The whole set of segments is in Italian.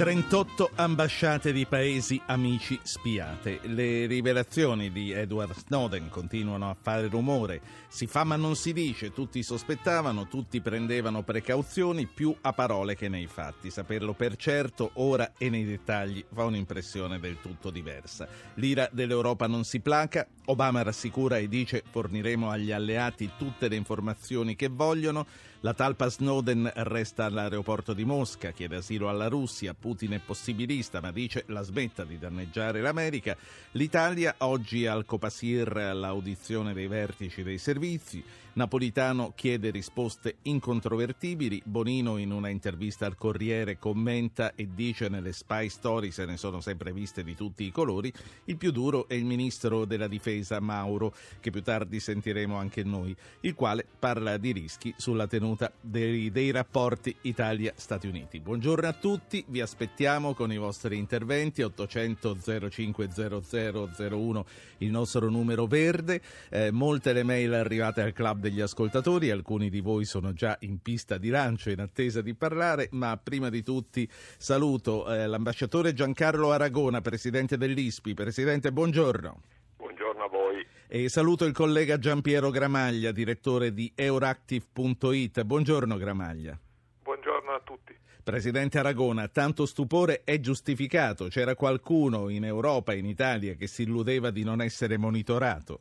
38 ambasciate di paesi amici spiate. Le rivelazioni di Edward Snowden continuano a fare rumore. Si fa ma non si dice, tutti sospettavano, tutti prendevano precauzioni più a parole che nei fatti. Saperlo per certo, ora e nei dettagli, fa un'impressione del tutto diversa. L'ira dell'Europa non si placa, Obama rassicura e dice forniremo agli alleati tutte le informazioni che vogliono. La talpa Snowden resta all'aeroporto di Mosca, chiede asilo alla Russia, Putin è possibilista ma dice la smetta di danneggiare l'America. L'Italia oggi al Copasir all'audizione dei vertici dei servizi. Napolitano chiede risposte incontrovertibili. Bonino in una intervista al Corriere commenta e dice nelle spy story se ne sono sempre viste di tutti i colori. Il più duro è il ministro della difesa Mauro, che più tardi sentiremo anche noi, il quale parla di rischi sulla tenuta dei, dei rapporti Italia-Stati Uniti. Buongiorno a tutti, vi aspettiamo con i vostri interventi 800 0500 01 il nostro numero verde, eh, molte le mail arrivate al club degli ascoltatori, alcuni di voi sono già in pista di lancio in attesa di parlare, ma prima di tutti saluto eh, l'ambasciatore Giancarlo Aragona, presidente dell'ISPI. Presidente, buongiorno. Buongiorno a voi. E saluto il collega Giampiero Gramaglia, direttore di Euractiv.it. Buongiorno Gramaglia. Buongiorno a tutti. Presidente Aragona, tanto stupore è giustificato. C'era qualcuno in Europa, in Italia, che si illudeva di non essere monitorato?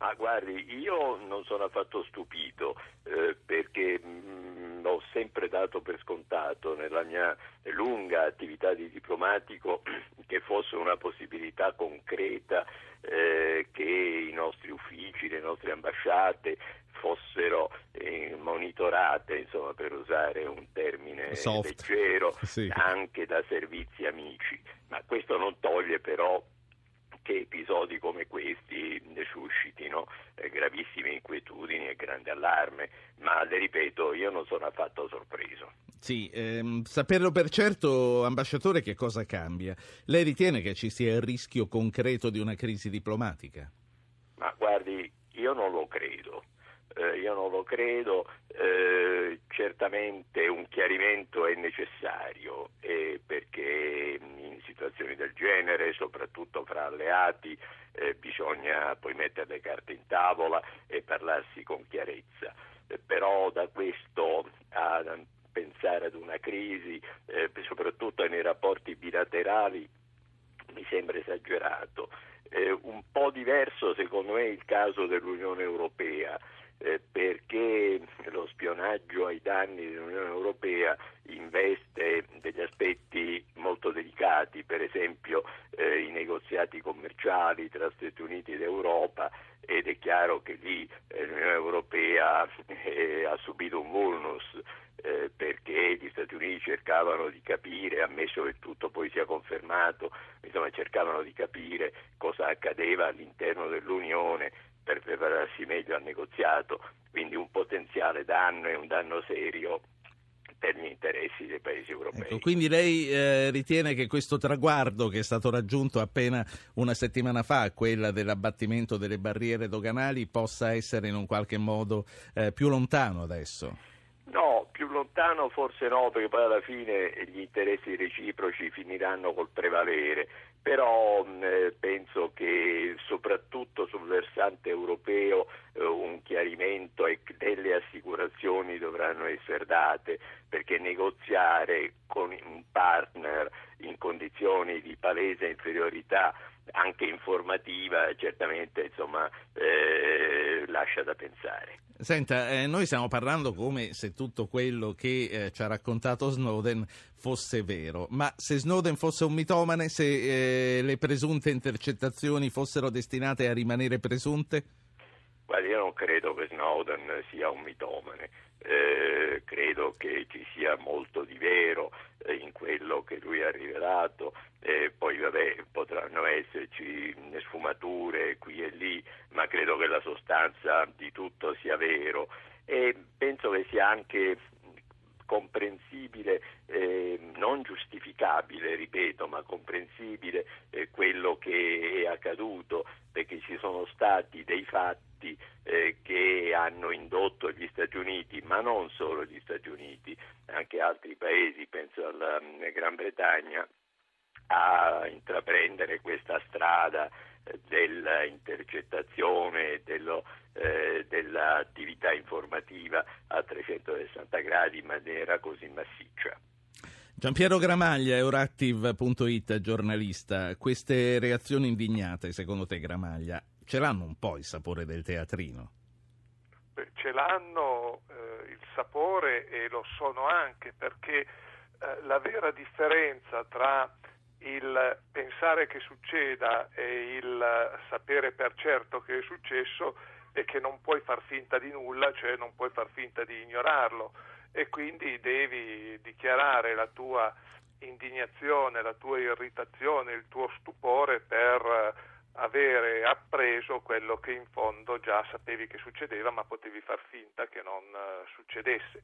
Ma guardi, io non sono affatto stupito eh, perché mh, ho sempre dato per scontato nella mia lunga attività di diplomatico che fosse una possibilità concreta eh, che i nostri uffici, le nostre ambasciate fossero eh, monitorate, insomma, per usare un termine Soft. leggero, sì. anche da servizi amici. Ma questo non toglie però che episodi come questi suscitino eh, gravissime inquietudini e grande allarme, ma le ripeto, io non sono affatto sorpreso. Sì, ehm, saperlo per certo, ambasciatore, che cosa cambia? Lei ritiene che ci sia il rischio concreto di una crisi diplomatica? Ma guardi, io non lo credo. Eh, io non lo credo, eh, certamente un chiarimento è necessario eh, perché in situazioni del genere, soprattutto fra alleati, eh, bisogna poi mettere le carte in tavola e parlarsi con chiarezza. Eh, però da questo a pensare ad una crisi, eh, soprattutto nei rapporti bilaterali, mi sembra esagerato. un po' diverso secondo me il caso dell'Unione Europea eh, perché lo spionaggio ai danni dell'Unione Europea investe degli aspetti molto delicati, per esempio eh, i negoziati commerciali tra Stati Uniti ed Europa ed è chiaro che lì eh, l'Unione Europea eh, ha subito un vulnus eh, perché gli Stati Uniti cercavano di capire, ammesso che tutto poi sia confermato, insomma cercavano di capire cosa accadeva all'interno dell'Unione per prepararsi meglio al negoziato, quindi un potenziale danno e un danno serio per gli interessi dei paesi europei. Ecco, quindi lei eh, ritiene che questo traguardo che è stato raggiunto appena una settimana fa, quella dell'abbattimento delle barriere doganali, possa essere in un qualche modo eh, più lontano adesso? No, più lontano forse no, perché poi alla fine gli interessi reciproci finiranno col prevalere, però eh, penso che soprattutto sul versante europeo eh, un chiarimento e delle assicurazioni dovranno essere date, perché negoziare con un partner in condizioni di palese inferiorità anche informativa certamente insomma, eh, lascia da pensare. Senta, eh, noi stiamo parlando come se tutto quello che eh, ci ha raccontato Snowden fosse vero, ma se Snowden fosse un mitomane, se eh, le presunte intercettazioni fossero destinate a rimanere presunte? Guarda, io non credo che Snowden sia un mitomane, eh, credo che ci sia molto di vero eh, in quello che lui ha rivelato, eh, poi vabbè potranno esserci sfumature qui e lì, ma credo che la sostanza di tutto sia vero. E penso che sia anche comprensibile, eh, non giustificabile, ripeto, ma comprensibile eh, quello che è accaduto, perché ci sono stati dei fatti eh, che hanno indotto gli Stati Uniti, ma non solo gli Stati Uniti, anche altri paesi, penso alla mm, Gran Bretagna, a intraprendere questa strada eh, dell'intercettazione, dello, eh, dell'attività informativa a 360 gradi in maniera così massiccia. Giampiero Gramaglia, Euractiv.it, giornalista. Queste reazioni indignate, secondo te Gramaglia, ce l'hanno un po' il sapore del teatrino? Beh, ce l'hanno eh, il sapore e lo sono anche perché eh, la vera differenza tra il pensare che succeda e il sapere per certo che è successo è che non puoi far finta di nulla, cioè non puoi far finta di ignorarlo e quindi devi dichiarare la tua indignazione, la tua irritazione, il tuo stupore per avere appreso quello che in fondo già sapevi che succedeva ma potevi far finta che non uh, succedesse.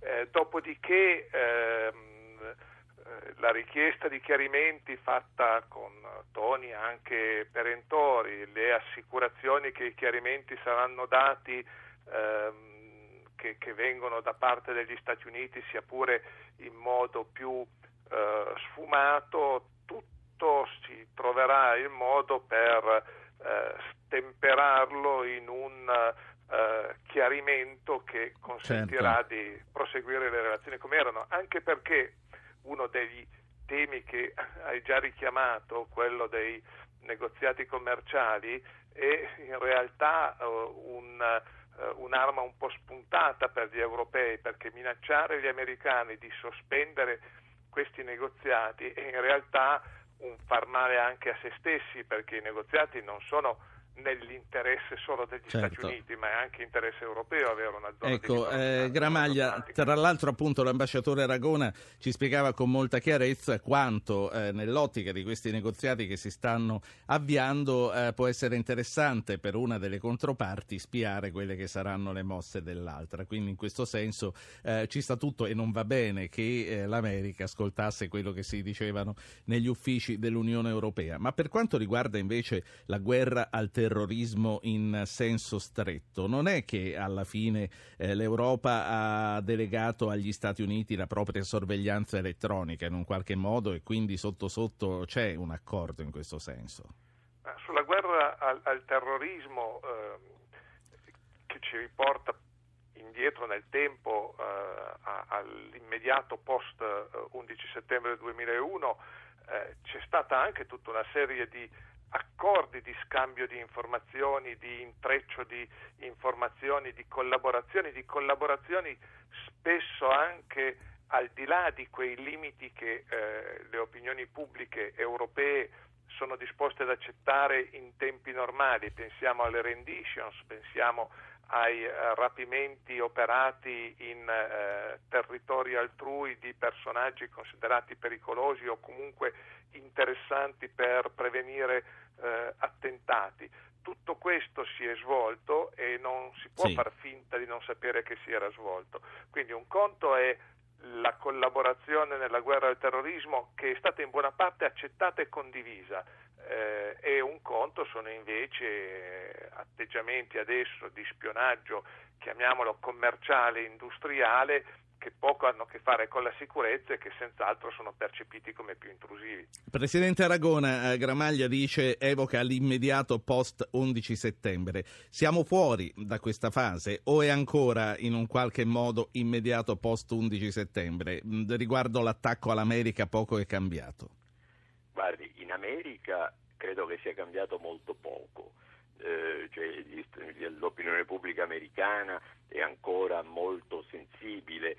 Eh, dopodiché ehm, eh, la richiesta di chiarimenti fatta con toni anche perentori, le assicurazioni che i chiarimenti saranno dati ehm, che, che, vengono da parte degli Stati Uniti sia pure in modo più eh, sfumato, tutto si troverà il modo per eh, stemperarlo in un eh, chiarimento che consentirà certo. di proseguire le relazioni come erano, anche perché uno degli temi che hai già richiamato, quello dei negoziati commerciali, è in realtà uh, un, uh, un'arma un po' spuntata per gli europei, perché minacciare gli americani di sospendere questi negoziati è in realtà far male anche a se stessi, perché i negoziati non sono nell'interesse solo degli certo. Stati Uniti, ma è anche interesse europeo avere una zona ecco, eh, Gramaglia, tra l'altro appunto l'ambasciatore Aragona ci spiegava con molta chiarezza quanto eh, nell'ottica di questi negoziati che si stanno avviando eh, può essere interessante per una delle controparti spiare quelle che saranno le mosse dell'altra. Quindi in questo senso eh, ci sta tutto e non va bene che eh, l'America ascoltasse quello che si dicevano negli uffici dell'Unione Europea. Ma per quanto riguarda invece la guerra al terrorismo, terrorismo in senso stretto. Non è che alla fine eh, l'Europa ha delegato agli Stati Uniti la propria sorveglianza elettronica in un qualche modo e quindi sotto sotto c'è un accordo in questo senso? Sulla guerra al, al terrorismo eh, che ci riporta indietro nel tempo eh, all'immediato post 11 eh, settembre 2001 eh, c'è stata anche tutta una serie di accordi di scambio di informazioni, di intreccio di informazioni, di collaborazioni, di collaborazioni spesso anche al di là di quei limiti che eh, le opinioni pubbliche europee sono disposte ad accettare in tempi normali, pensiamo alle renditions, pensiamo ai eh, rapimenti operati in eh, territori altrui di personaggi considerati pericolosi o comunque interessanti per prevenire eh, attentati. Tutto questo si è svolto e non si può sì. far finta di non sapere che si era svolto. Quindi un conto è la collaborazione nella guerra al terrorismo che è stata in buona parte accettata e condivisa eh, e un conto sono invece atteggiamenti adesso di spionaggio, chiamiamolo commerciale, industriale, che poco hanno a che fare con la sicurezza e che senz'altro sono percepiti come più intrusivi. Presidente Aragona, eh, Gramaglia dice, evoca l'immediato post 11 settembre. Siamo fuori da questa fase o è ancora in un qualche modo immediato post 11 settembre? Mm, riguardo l'attacco all'America poco è cambiato. Guardi, in America credo che sia cambiato molto poco. Eh, cioè, l'opinione pubblica americana è ancora molto sensibile,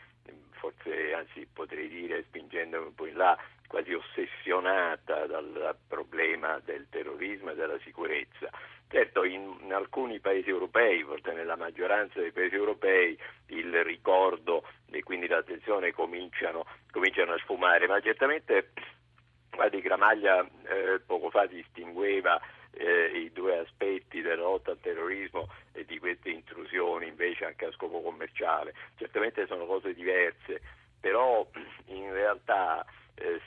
forse anzi potrei dire spingendomi un po' in là, quasi ossessionata dal problema del terrorismo e della sicurezza. Certo, in, in, alcuni paesi europei, forse nella maggioranza dei paesi europei, il ricordo e quindi l'attenzione cominciano, cominciano a sfumare, ma certamente Guardi, Gramaglia eh, poco fa distingueva eh, i due aspetti della lotta al terrorismo e di queste intrusioni invece anche a scopo commerciale. Certamente sono cose diverse. Però in realtà eh,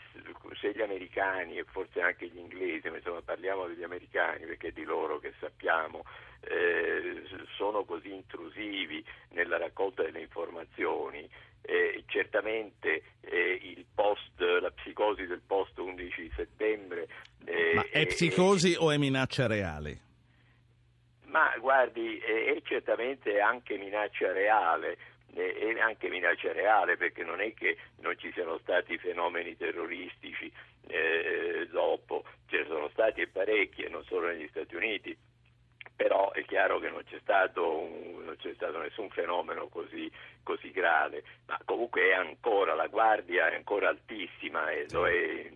se gli americani e forse anche gli inglesi, ma insomma parliamo degli americani perché è di loro che sappiamo, eh, sono così intrusivi nella raccolta delle informazioni, eh, certamente eh, post, la psicosi del post 11 settembre... Eh, ma è psicosi o è minaccia reale? Ma guardi, è certamente anche minaccia reale e anche minaccia reale perché non è che non ci siano stati fenomeni terroristici eh, dopo, ce ne sono stati parecchi e non solo negli Stati Uniti, però è chiaro che non c'è stato, un, non c'è stato nessun fenomeno così, così, grave, ma comunque è ancora, la guardia è ancora altissima e lo è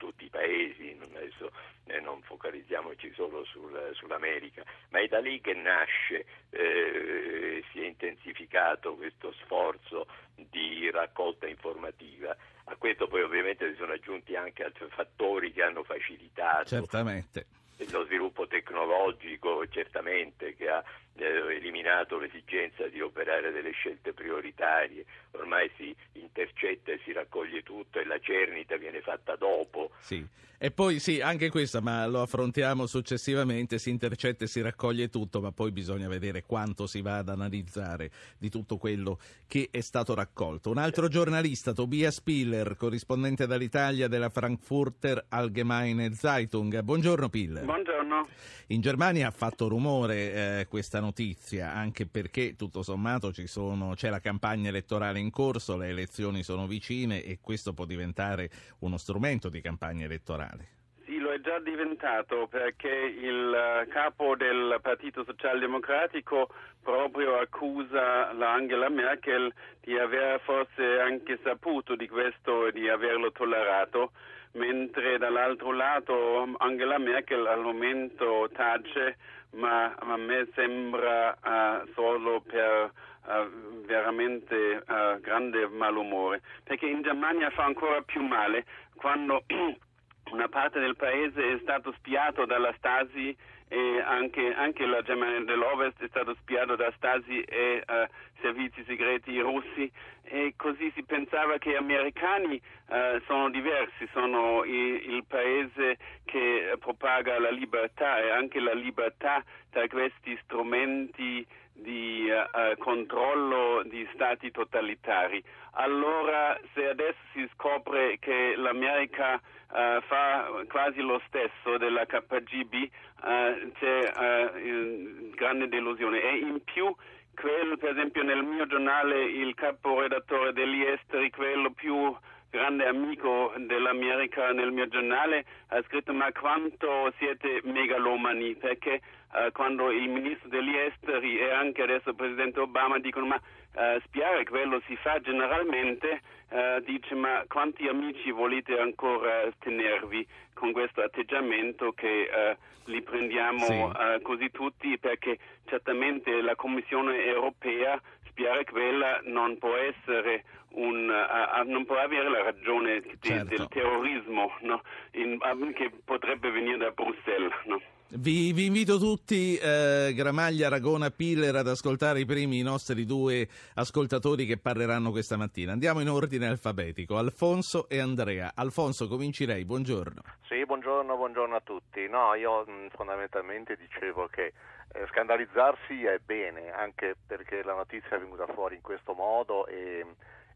tutti i paesi, adesso eh, non focalizziamoci solo sul, sull'America, ma è da lì che nasce, eh, si è intensificato questo sforzo di raccolta informativa. A questo poi ovviamente si sono aggiunti anche altri fattori che hanno facilitato Certamente lo sviluppo tecnologico certamente che ha eh, eliminato l'esigenza di operare delle scelte prioritarie, ormai si intercetta e si raccoglie tutto e la cernita viene fatta dopo. Sì. E poi sì, anche questa, ma lo affrontiamo successivamente, si intercetta e si raccoglie tutto, ma poi bisogna vedere quanto si va ad analizzare di tutto quello che è stato raccolto. Un altro giornalista, Tobias Piller, corrispondente dall'Italia della Frankfurter Allgemeine Zeitung. Buongiorno Piller. Buongiorno. In Germania ha fatto rumore eh, questa notizia, anche perché tutto sommato sono, c'è la campagna elettorale in corso, le elezioni sono vicine e questo può diventare uno strumento di campagna elettorale. Sì, lo è già diventato perché il eh, capo del Partito Socialdemocratico proprio accusa Angela Merkel di aver forse anche saputo di questo e di averlo tollerato, mentre dall'altro lato Angela Merkel al momento tace, ma a me sembra uh, solo per Uh, veramente uh, grande malumore, perché in Germania fa ancora più male quando una parte del paese è stato spiato dalla Stasi e anche, anche la Germania dell'Ovest è stato spiato da Stasi e uh, servizi segreti russi. E così si pensava che gli americani uh, sono diversi, sono il, il, paese che propaga la libertà e anche la libertà tra questi strumenti di uh, controllo di stati totalitari. Allora se adesso si scopre che l'America uh, fa quasi lo stesso della KGB, uh, c'è uh, grande delusione. E in più, quello, per esempio, nel mio giornale, il caporedattore degli esteri, quello più grande amico dell'America nel mio giornale, ha scritto ma quanto siete megalomani, perché uh, quando il ministro degli esteri e anche adesso il presidente Obama dicono ma uh, spiare quello si fa generalmente, uh, dice ma quanti amici volete ancora tenervi con questo atteggiamento che li prendiamo sì. così tutti perché certamente la Commissione europea spiare quella non può essere un, uh, non può avere la ragione di, certo. del terrorismo no? In, che potrebbe venire da Bruxelles. No? Vi, vi, invito tutti, eh, Gramaglia, Ragona, Piller, ad ascoltare i primi i nostri due ascoltatori che parleranno questa mattina. Andiamo in ordine alfabetico, Alfonso e Andrea. Alfonso, cominci lei, buongiorno. Sì, buongiorno, buongiorno a tutti. No, io mh, fondamentalmente dicevo che eh, scandalizzarsi è bene, anche perché la notizia è venuta fuori in questo modo e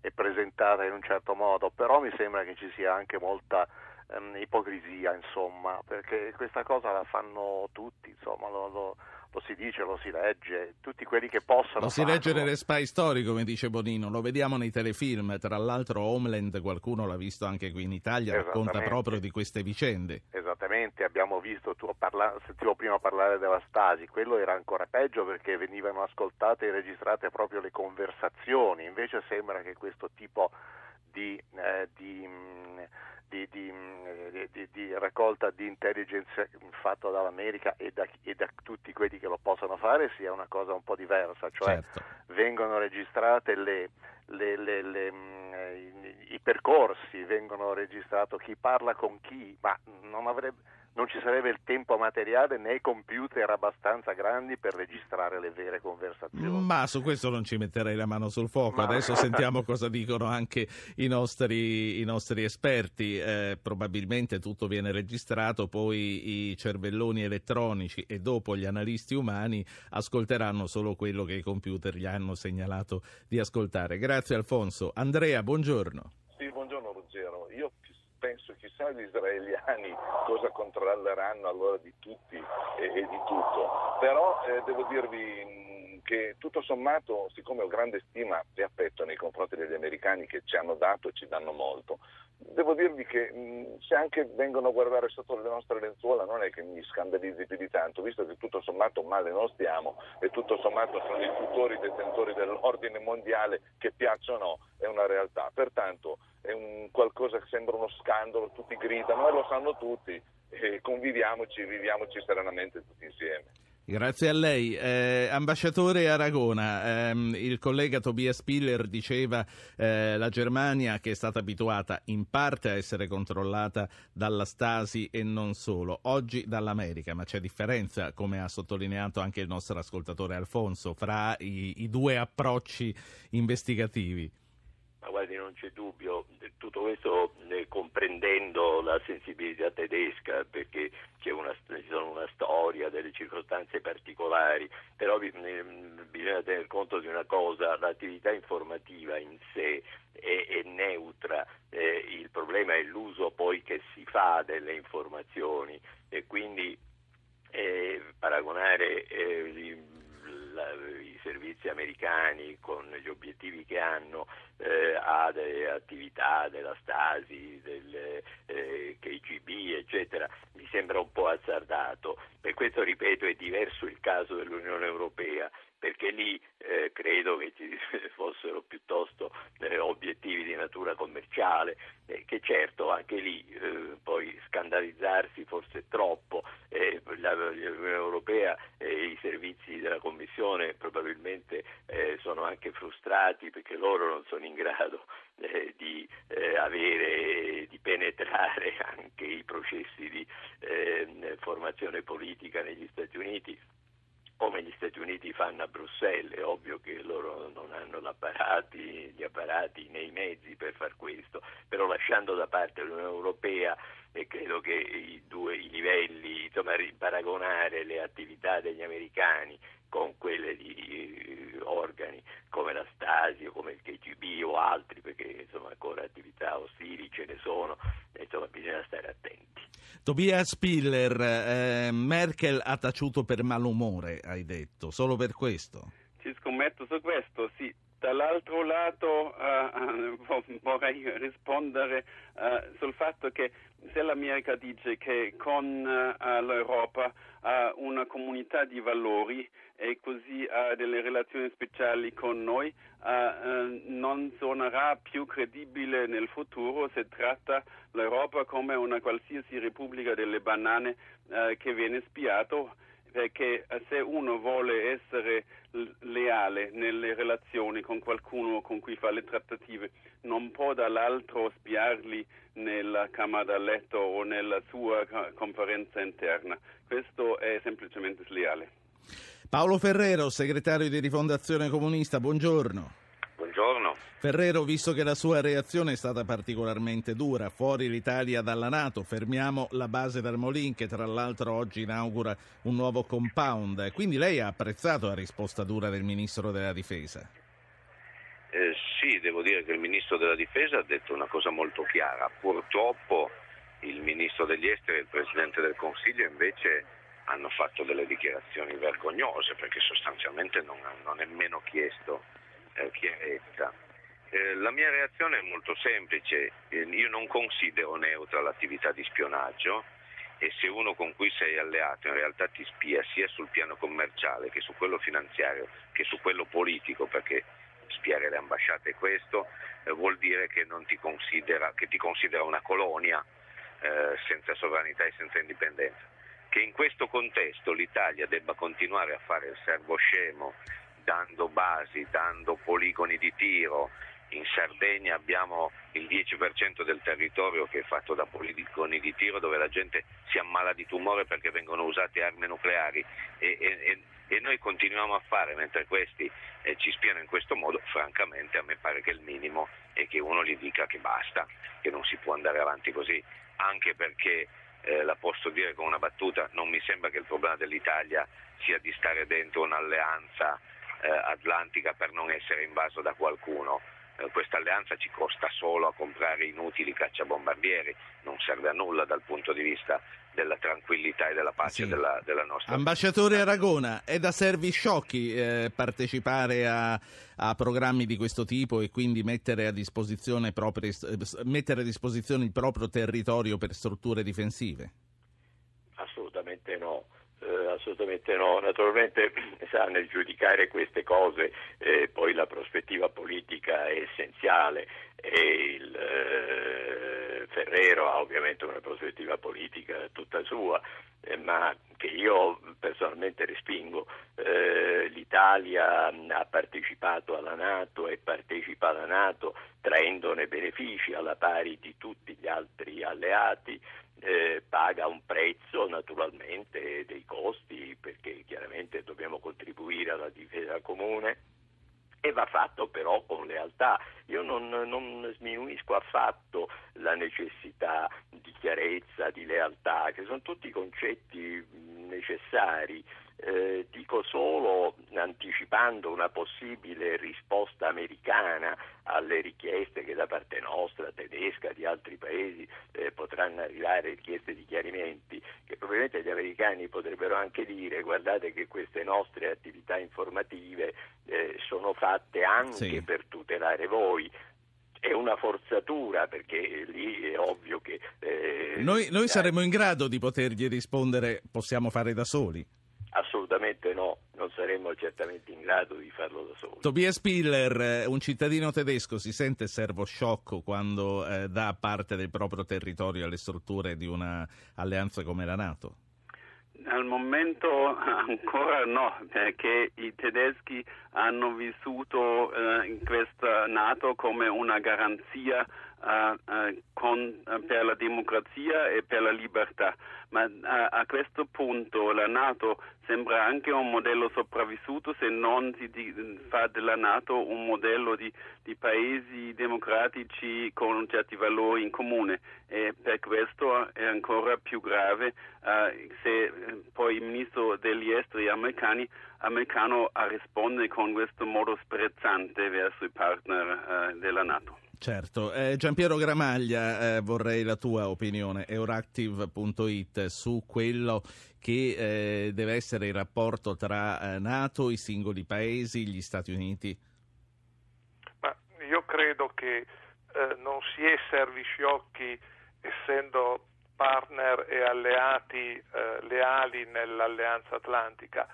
è presentata in un certo modo, però mi sembra che ci sia anche molta ehm, ipocrisia, insomma, perché questa cosa la fanno tutti, insomma, lo, lo, lo, si dice, lo si legge, tutti quelli che possono. Lo si farlo. legge nelle spy story, come dice Bonino, lo vediamo nei telefilm, tra l'altro Homeland, qualcuno l'ha visto anche qui in Italia, racconta proprio di queste vicende. Esattamente, abbiamo visto, tu parla, sentivo prima parlare della Stasi, quello era ancora peggio perché venivano ascoltate e registrate proprio le conversazioni, invece sembra che questo tipo di, eh, di mm, di, di, di, di, raccolta di intelligence fatto dall'America e da, e da, tutti quelli che lo possono fare sia una cosa un po' diversa, cioè certo. vengono registrate le, le, le, i, i, percorsi, vengono registrati chi parla con chi, ma non avrebbe non ci sarebbe il tempo materiale né computer abbastanza grandi per registrare le vere conversazioni. Ma su questo non ci metterei la mano sul fuoco. Ma... Adesso sentiamo cosa dicono anche i nostri, i nostri esperti. Eh, probabilmente tutto viene registrato, poi i cervelloni elettronici e dopo gli analisti umani ascolteranno solo quello che i computer gli hanno segnalato di ascoltare. Grazie Alfonso. Andrea, buongiorno. Penso chissà gli israeliani cosa controlleranno allora di tutti e, e di tutto. Però eh, devo dirvi che tutto sommato, siccome ho grande stima e affetto nei confronti degli americani che ci hanno dato e ci danno molto, devo dirvi che mh, se anche vengono a guardare sotto le nostre lenzuola non è che mi scandalizzi più di tanto, visto che tutto sommato male non stiamo e tutto sommato sono i tutori detentori dell'ordine mondiale che piacciono è una realtà. Pertanto è un qualcosa che sembra uno scandalo, tutti gridano e lo sanno tutti, e conviviamoci, viviamoci serenamente tutti insieme. Grazie a lei. Eh, ambasciatore Aragona, ehm, il collega Tobias Piller diceva eh, la Germania che è stata abituata in parte a essere controllata dalla Stasi e non solo, oggi dall'America, ma c'è differenza, come ha sottolineato anche il nostro ascoltatore Alfonso, fra i, i due approcci investigativi. Ma guardi, non c'è dubbio, tutto questo eh, comprendendo la sensibilità tedesca, perché c'è una, ci sono una storia, delle circostanze particolari, però eh, bisogna tener conto di una cosa, l'attività informativa in sé è, è neutra, eh, il problema è l'uso poi che si fa delle informazioni e quindi eh, paragonare eh, la, i servizi americani con gli obiettivi che hanno eh, a delle attività della Stasi, del eh, KGB, eccetera, mi sembra un po' azzardato. Per questo, ripeto, è diverso il caso dell'Unione Europea perché lì eh, credo che ci fossero piuttosto eh, obiettivi di natura commerciale, eh, che certo anche lì eh, poi scandalizzarsi forse troppo, eh, l'Unione Europea e i servizi della Commissione probabilmente eh, sono anche frustrati perché loro non sono in grado di avere, di penetrare anche i processi di formazione politica negli Stati Uniti come gli Stati Uniti fanno a Bruxelles, è ovvio che loro non hanno gli apparati nei mezzi per far questo, però lasciando da parte l'Unione Europea e credo che i due i livelli, insomma, paragonare le attività degli americani con quelle di eh, organi come la Stasi o come il KGB o altri, perché insomma ancora attività ostili ce ne sono, insomma bisogna stare attenti. Tobias Piller, eh, Merkel ha taciuto per malumore, hai detto, solo per questo? Ci scommetto su questo, sì. Dall'altro lato uh, vorrei rispondere uh, sul fatto che se l'America dice che con uh, l'Europa ha una comunità di valori e così ha delle relazioni speciali con noi, non suonerà più credibile nel futuro se tratta l'Europa come una qualsiasi repubblica delle banane che viene spiato perché eh, se uno vuole essere leale nelle relazioni con qualcuno con cui fa le trattative, non può dall'altro spiarli nella camera da letto o nella sua conferenza interna. Questo è semplicemente sleale. Paolo Ferrero, segretario di Rifondazione Comunista, buongiorno. Buongiorno. Ferrero, visto che la sua reazione è stata particolarmente dura, fuori l'Italia dalla Nato, fermiamo la base d'Armolin che tra l'altro oggi inaugura un nuovo compound, quindi lei ha apprezzato la risposta dura del Ministro della Difesa? Eh, sì, devo dire che il Ministro della Difesa ha detto una cosa molto chiara, purtroppo il Ministro degli Esteri e il Presidente del Consiglio invece hanno fatto delle dichiarazioni vergognose perché sostanzialmente non hanno nemmeno chiesto eh, chiarezza. Eh, la mia reazione è molto semplice, eh, io non considero neutra l'attività di spionaggio e se uno con cui sei alleato in realtà ti spia sia sul piano commerciale che su quello finanziario che su quello politico, perché spiare le ambasciate è questo, vuol dire che, ti considera, che, ti considera, una colonia senza sovranità e senza indipendenza. Che in questo contesto l'Italia debba continuare a fare il servo scemo dando basi, dando poligoni di tiro. In Sardegna abbiamo il 10% del territorio che è fatto da poligoni di tiro dove la gente si ammala di tumore perché vengono usate armi nucleari. E, e, e noi continuiamo a fare mentre questi eh, ci spiano in questo modo, francamente a me pare che il minimo è che uno gli dica che basta, che non si può andare avanti così, anche perché eh, la posso dire con una battuta, non mi sembra che il problema dell'Italia sia di stare dentro un'alleanza atlantica per non essere invaso da qualcuno. Eh, questa alleanza ci costa solo a comprare inutili cacciabombardieri, non serve a nulla dal punto di vista della tranquillità e della pace Sì. della, della nostra Ambasciatore Aragona, è da servi sciocchi eh, partecipare a, a programmi di questo tipo e quindi mettere a, disposizione proprie- eh, mettere a disposizione il proprio territorio per strutture difensive? Assolutamente no. naturalmente sa, nel giudicare queste cose eh, poi la prospettiva politica è essenziale e il eh, Ferrero ha ovviamente una prospettiva politica tutta sua, eh, ma che io personalmente respingo. Eh, L'Italia ha partecipato alla Nato e partecipa alla Nato traendone benefici alla pari di tutti gli altri alleati eh, paga un prezzo naturalmente dei costi perché chiaramente dobbiamo contribuire alla difesa comune e va fatto però con lealtà. Io non, non sminuisco affatto la necessità di chiarezza, di lealtà, che sono tutti concetti necessari. Eh, dico solo, anticipando una possibile risposta americana alle richieste che da parte nostra, tedesca, di altri paesi eh, potranno arrivare richieste di chiarimenti, che probabilmente gli americani potrebbero anche dire guardate che queste nostre attività informative eh, sono fatte anche Sì. per tutelare voi. È una forzatura perché lì è ovvio che... eh, Noi, noi saremo in grado di potergli rispondere possiamo fare da soli. Assolutamente no, non saremmo certamente in grado di farlo da soli. Tobias Piller, eh, un cittadino tedesco, si sente servo sciocco quando eh, dà parte del proprio territorio alle strutture di una alleanza come la Nato? Al momento ancora no, perché i tedeschi hanno vissuto eh, in questa Nato come una garanzia con- eh, per la democrazia e per la libertà. Ma a questo punto la Nato sembra anche un modello sopravvissuto se non si di- fa della Nato un modello di, di paesi democratici con certi valori in comune e per questo è ancora più grave eh, se eh, poi il ministro degli esteri americani, americano risponde con questo modo sprezzante verso i partner eh, della Nato. Certo, eh, Giampiero Gramaglia, eh, vorrei la tua opinione, Euractiv.it, su quello che eh, deve essere il rapporto tra eh, Nato, i singoli paesi, gli Stati Uniti. Ma io credo che eh, non si è servi sciocchi essendo partner e alleati eh, leali nell'alleanza atlantica,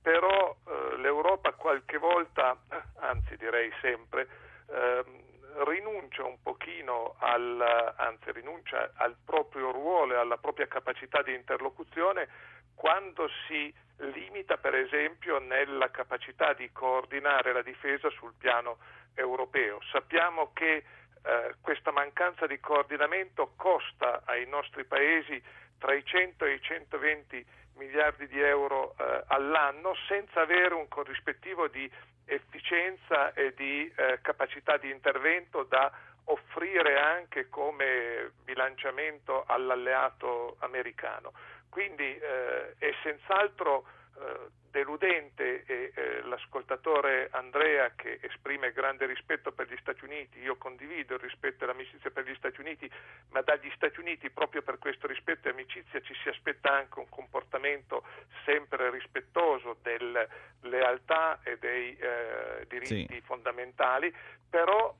però l'Europa qualche volta, anzi direi sempre, ehm, rinuncia un pochino al, anzi rinuncia al proprio ruolo e alla propria capacità di interlocuzione quando si limita per esempio nella capacità di coordinare la difesa sul piano europeo. Sappiamo che eh, questa mancanza di coordinamento costa ai nostri paesi tra i 100 e i 120 miliardi di euro eh, all'anno senza avere un corrispettivo di efficienza e di eh, capacità di intervento da offrire anche come bilanciamento all'alleato americano. Quindi eh, è senz'altro eh, deludente e eh, l'ascoltatore Andrea che esprime grande rispetto per gli Stati Uniti, io condivido il rispetto e l'amicizia per gli Stati Uniti, ma dagli Stati Uniti proprio per questo rispetto e amicizia ci si aspetta anche un comportamento sempre rispettoso delle lealtà e dei eh, diritti Sì. fondamentali, però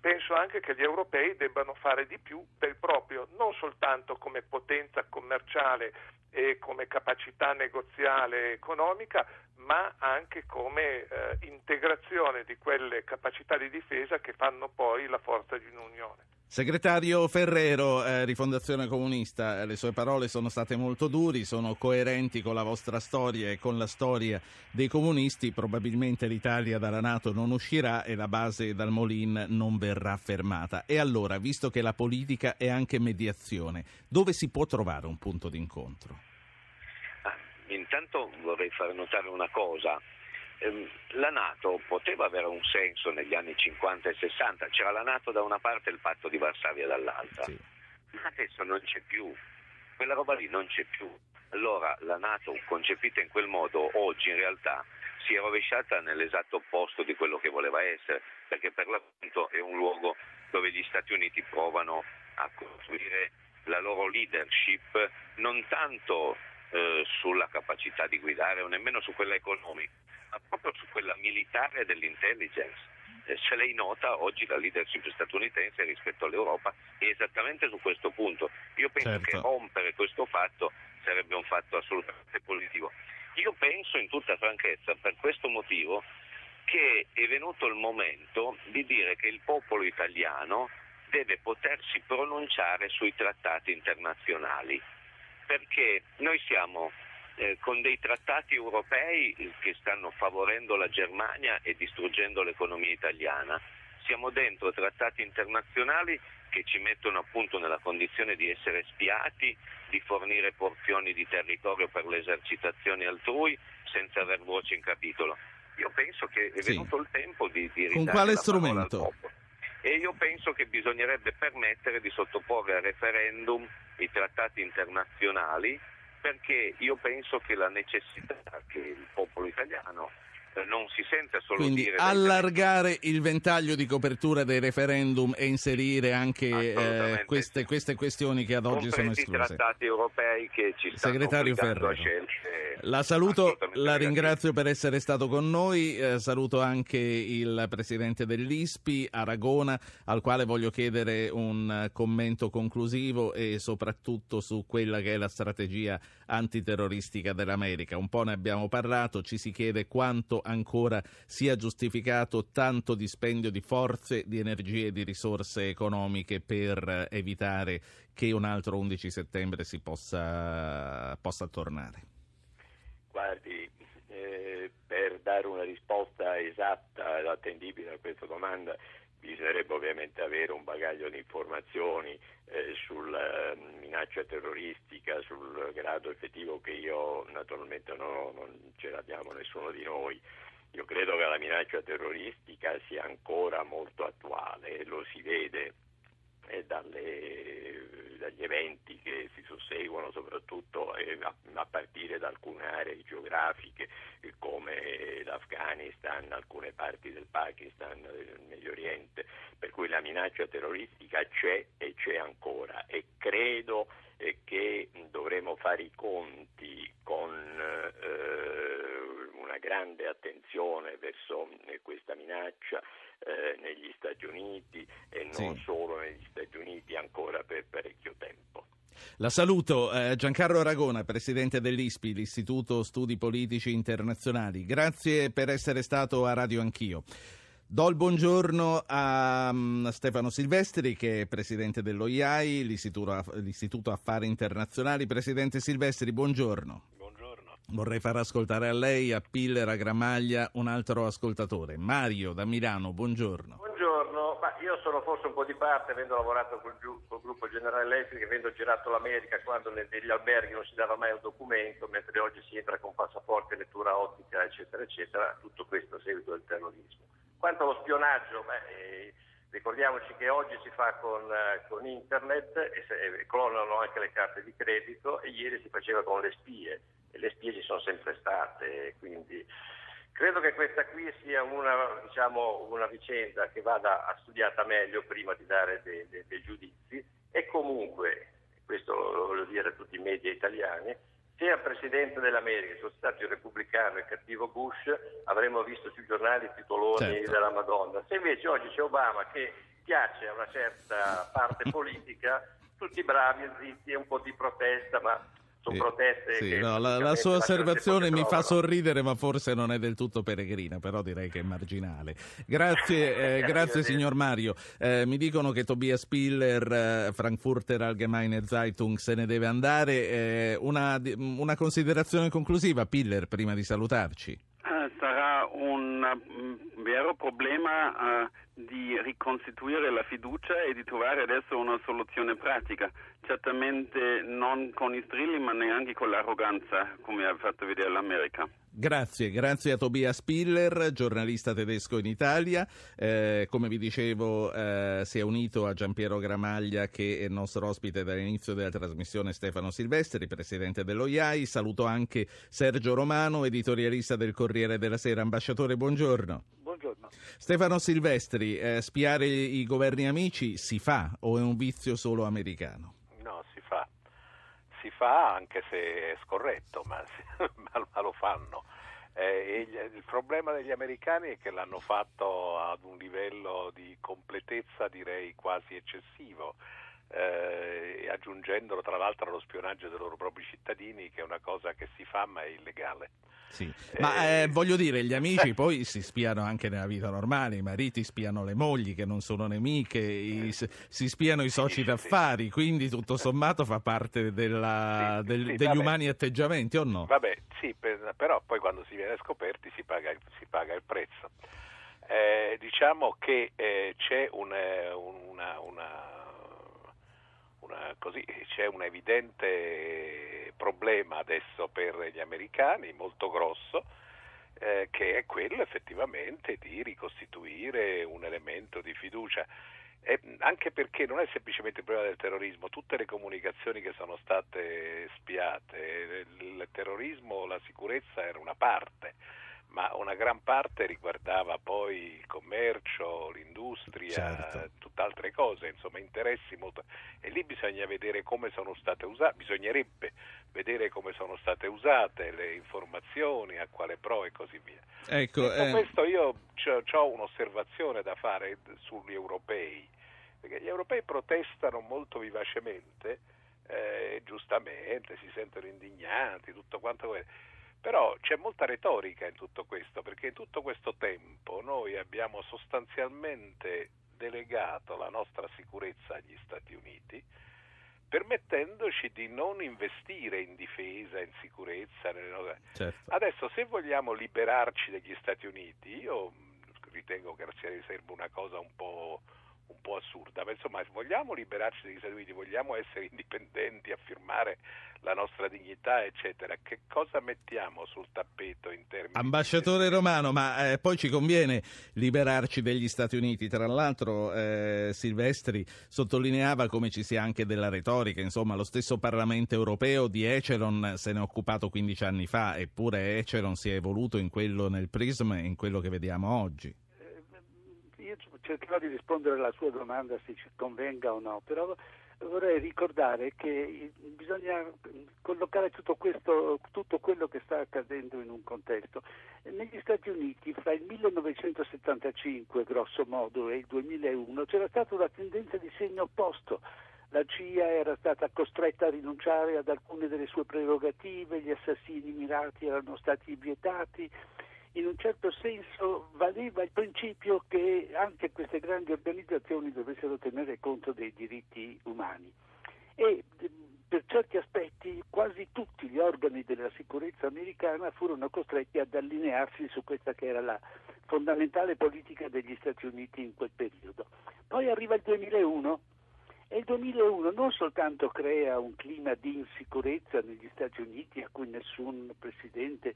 penso anche che gli europei debbano fare di più del proprio, non soltanto come potenza commerciale e come capacità negoziale e economica, ma anche come eh, integrazione di quelle capacità di difesa che fanno poi la forza di un'unione. Segretario Ferrero, eh, Rifondazione Comunista, eh, le sue parole sono state molto duri, sono coerenti con la vostra storia e con la storia dei comunisti, probabilmente l'Italia dalla Nato non uscirà e la base dal Molin non verrà fermata. E allora, visto che la politica è anche mediazione, dove si può trovare un punto d'incontro? Ah, intanto vorrei far notare una cosa, la Nato poteva avere un senso negli anni 50 e 60, c'era la Nato da una parte e il patto di Varsavia dall'altra, sì. ma adesso non c'è più, quella roba lì non c'è più. Allora la Nato concepita in quel modo oggi in realtà si è rovesciata nell'esatto opposto di quello che voleva essere, perché per l'appunto è un luogo dove gli Stati Uniti provano a costruire la loro leadership non tanto eh, sulla capacità di guidare o nemmeno su quella economica, ma proprio su quella militare dell'intelligence. Eh, se lei nota, oggi la leadership statunitense rispetto all'Europa è esattamente su questo punto. Io penso certo. che rompere questo fatto sarebbe un fatto assolutamente positivo. Io penso in tutta franchezza, per questo motivo, che è venuto il momento di dire che il popolo italiano deve potersi pronunciare sui trattati internazionali, perché noi siamo eh, con dei trattati europei che stanno favorendo la Germania e distruggendo l'economia italiana. Siamo dentro trattati internazionali che ci mettono appunto nella condizione di essere spiati, di fornire porzioni di territorio per le esercitazioni altrui senza aver voce in capitolo. Io penso che è venuto sì. il tempo di, di Con quale strumento? E io penso che bisognerebbe permettere di sottoporre a referendum i trattati internazionali perché io penso che la necessità che il popolo italiano non si sente solo Quindi dire allargare il ventaglio di copertura dei referendum e inserire anche eh, queste, queste, questioni che ad oggi sono escluse. trattati europei che ci stanno Segretario Ferrero. La saluto, la ringrazio per essere stato con noi, eh, saluto anche il presidente dell'ISPI, Aragona, al quale voglio chiedere un commento conclusivo e soprattutto su quella che è la strategia antiterroristica dell'America. Un po' ne abbiamo parlato, ci si chiede quanto ancora sia giustificato tanto dispendio di forze, di energie e di risorse economiche per evitare che un altro 11 settembre si possa, possa tornare. Guardi, eh, per dare una risposta esatta ed attendibile a questa domanda bisognerebbe ovviamente avere un bagaglio di informazioni eh, sulla eh, minaccia terroristica, sul grado effettivo che io naturalmente no, non ce l'abbiamo nessuno di noi. Io credo che la minaccia terroristica sia ancora molto attuale lo si vede eh, dalle, dagli eventi che si susseguono, soprattutto eh, a, a, partire da alcune aree geografiche eh, come l'Afghanistan, alcune parti del Pakistan, del Medio Oriente, per cui la minaccia terroristica c'è e c'è ancora. E credo eh, che dovremo fare i conti con eh, una grande attenzione verso eh, questa minaccia eh, negli Stati Uniti e non sì. solo negli Stati Uniti ancora per parecchio tempo. La saluto, eh, Giancarlo Aragona, presidente dell'ISPI, l'Istituto Studi Politici Internazionali. Grazie per essere stato a Radio Anch'io. Do il buongiorno a um, Stefano Silvestri, che è presidente dell'OIAI, l'Istituto, l'Istituto Affari Internazionali. Presidente Silvestri, buongiorno. Vorrei far ascoltare a lei, a Piller, a Gramaglia, un altro ascoltatore. Mario da Milano, buongiorno. Buongiorno, ma io sono forse un po' di parte, avendo lavorato col, col gruppo Generale Electric, avendo girato l'America quando negli alberghi non si dava mai un documento, mentre oggi si entra con passaporto, lettura ottica, eccetera, eccetera, tutto questo a seguito del terrorismo. Quanto allo spionaggio, beh, eh, ricordiamoci che oggi si fa con, eh, con internet e, se, e clonano anche le carte di credito e ieri si faceva con le spie e le spie ci sono sempre state, quindi credo che questa qui sia una, diciamo, una vicenda che vada studiata meglio prima di dare dei, dei, dei giudizi e comunque, questo lo voglio dire a tutti i media italiani, se al Presidente dell'America fosse stato il repubblicano e cattivo Bush avremmo visto sui giornali i titoloni certo. della Madonna. Se invece oggi c'è Obama che piace a una certa parte politica, tutti bravi, zitti un po' di protesta, ma su Sì, proteste. sì, che no, la, la sua osservazione mi fa sorridere, ma forse non è del tutto peregrina, però direi che è marginale. Grazie, eh, grazie signor Mario. Eh, mi dicono che Tobias Spiller, eh, Frankfurter Allgemeine Zeitung, se ne deve andare. Eh, una, una considerazione conclusiva, Piller, prima di salutarci. Eh, sarà un mm, vero problema eh, di riconstituire la fiducia e di trovare adesso una soluzione pratica. Certamente non con i strilli, ma neanche con l'arroganza, come ha fatto vedere l'America. Grazie, grazie a Tobias Piller, giornalista tedesco in Italia. Eh, come vi dicevo, eh, si è unito a Giampiero Gramaglia, che è il nostro ospite dall'inizio della trasmissione, Stefano Silvestri, presidente dello IAI. Saluto anche Sergio Romano, editorialista del Corriere della Sera. Ambasciatore, buongiorno. Buongiorno. Stefano Silvestri, eh, spiare i governi amici si fa o è un vizio solo americano? No, si fa. Si fa anche se è scorretto, ma, ma- ma lo fanno. Eh, gli- il problema degli americani è che l'hanno fatto ad un livello di completezza direi quasi eccessivo, eh, aggiungendolo tra l'altro allo spionaggio dei loro propri cittadini, che è una cosa che si fa ma è illegale. Sì. Ma Eh, eh, voglio dire, gli amici poi si spiano anche nella vita normale, i mariti spiano le mogli che non sono nemiche, i- si spiano i soci d'affari, quindi tutto sommato fa parte della- Sì, del- sì, degli vabbè. umani atteggiamenti o no? Vabbè, sì, per- però poi quando si viene scoperti si paga, il- si paga il prezzo. Eh, diciamo che eh, c'è un, eh, un- una, una- una- così, c'è un evidente problema adesso per gli americani, molto grosso, eh, che è quello effettivamente di ricostituire un elemento di fiducia. E anche perché non è semplicemente il problema del terrorismo, tutte le comunicazioni che sono state spiate, il terrorismo, la sicurezza era una parte, ma una gran parte riguardava poi il commercio, l'industria, Certo. tutt'altre cose, insomma interessi molto... E lì bisogna vedere come sono state usate, bisognerebbe vedere come sono state usate le informazioni, a quale pro e così via. Ecco, Detto eh, questo io ho un'osservazione da fare sugli europei, perché gli europei protestano molto vivacemente, eh, giustamente, si sentono indignati, tutto quanto. Però c'è molta retorica in tutto questo, perché in tutto questo tempo noi abbiamo sostanzialmente delegato la nostra sicurezza agli Stati Uniti, permettendoci di non investire in difesa, in sicurezza. nelle certo. Adesso se vogliamo liberarci dagli Stati Uniti, io ritengo che sia una cosa un po', un po' assurda, ma insomma se vogliamo liberarci dagli Stati Uniti, vogliamo essere indipendenti, affermare la nostra dignità, eccetera, che cosa mettiamo sul tappeto in termini di- Ambasciatore Romano, ma eh, poi ci conviene liberarci degli Stati Uniti. Tra l'altro, eh, Silvestri sottolineava come ci sia anche della retorica. Insomma, lo stesso Parlamento europeo di Echelon se ne è occupato 15 anni fa, eppure Echelon si è evoluto in quello nel Prism e in quello che vediamo oggi. Eh, Io cercherò di rispondere alla sua domanda se ci convenga o no, però vorrei ricordare che bisogna collocare tutto, questo, tutto quello che sta accadendo in un contesto. Negli Stati Uniti fra il 1975, grosso modo, e il 2001 c'era stata una tendenza di segno opposto. La CIA era stata costretta a rinunciare ad alcune delle sue prerogative, gli assassini mirati erano stati vietati, in un certo senso valeva il principio che anche queste grandi organizzazioni dovessero tenere conto dei diritti umani. E per certi aspetti quasi tutti gli organi della sicurezza americana furono costretti ad allinearsi su questa che era la fondamentale politica degli Stati Uniti in quel periodo. Poi arriva il 2001 e il 2001 non soltanto crea un clima di insicurezza negli Stati Uniti a cui nessun presidente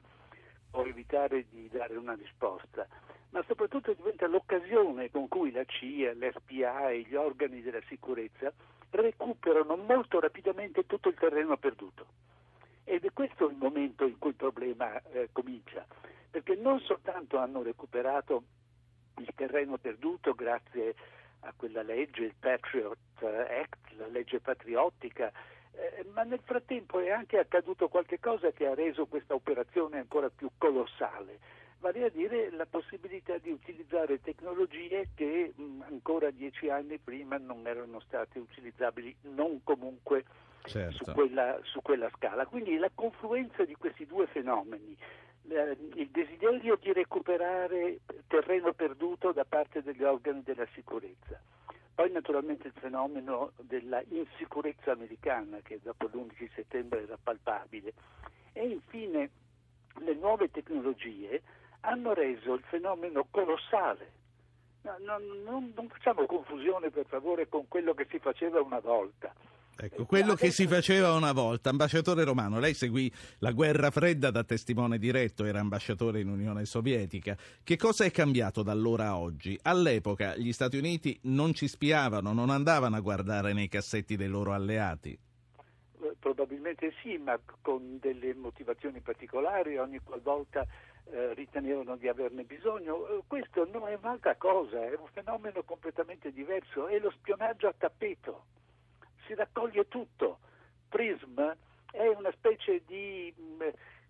può evitare di dare una risposta, ma soprattutto diventa l'occasione con cui la CIA, l'FBI e gli organi della sicurezza recuperano molto rapidamente tutto il terreno perduto. Ed è questo il momento in cui il problema eh, comincia, perché non soltanto hanno recuperato il terreno perduto grazie a quella legge, il Patriot Act, la legge patriottica, eh, ma nel frattempo è anche accaduto qualche cosa che ha reso questa operazione ancora più colossale, vale a dire la possibilità di utilizzare tecnologie che mh, ancora dieci anni prima non erano state utilizzabili, non comunque certo. su, quella, su quella scala. Quindi la confluenza di questi due fenomeni, il desiderio di recuperare terreno perduto da parte degli organi della sicurezza. Poi naturalmente il fenomeno della insicurezza americana che dopo l'11 settembre era palpabile. E infine le nuove tecnologie hanno reso il fenomeno colossale. No, no, non, non facciamo confusione per favore con quello che si faceva una volta. Ecco, quello che si faceva una volta, ambasciatore romano, lei seguì la guerra fredda da testimone diretto, era ambasciatore in Unione Sovietica. Che cosa è cambiato da allora a oggi? All'epoca gli Stati Uniti non ci spiavano, non andavano a guardare nei cassetti dei loro alleati. Eh, probabilmente sì, ma con delle motivazioni particolari, ogni qualvolta eh, ritenevano di averne bisogno. Eh, questo non è un'altra cosa, è un fenomeno completamente diverso, è lo spionaggio a tappeto si raccoglie tutto. PRISM è una specie di mm,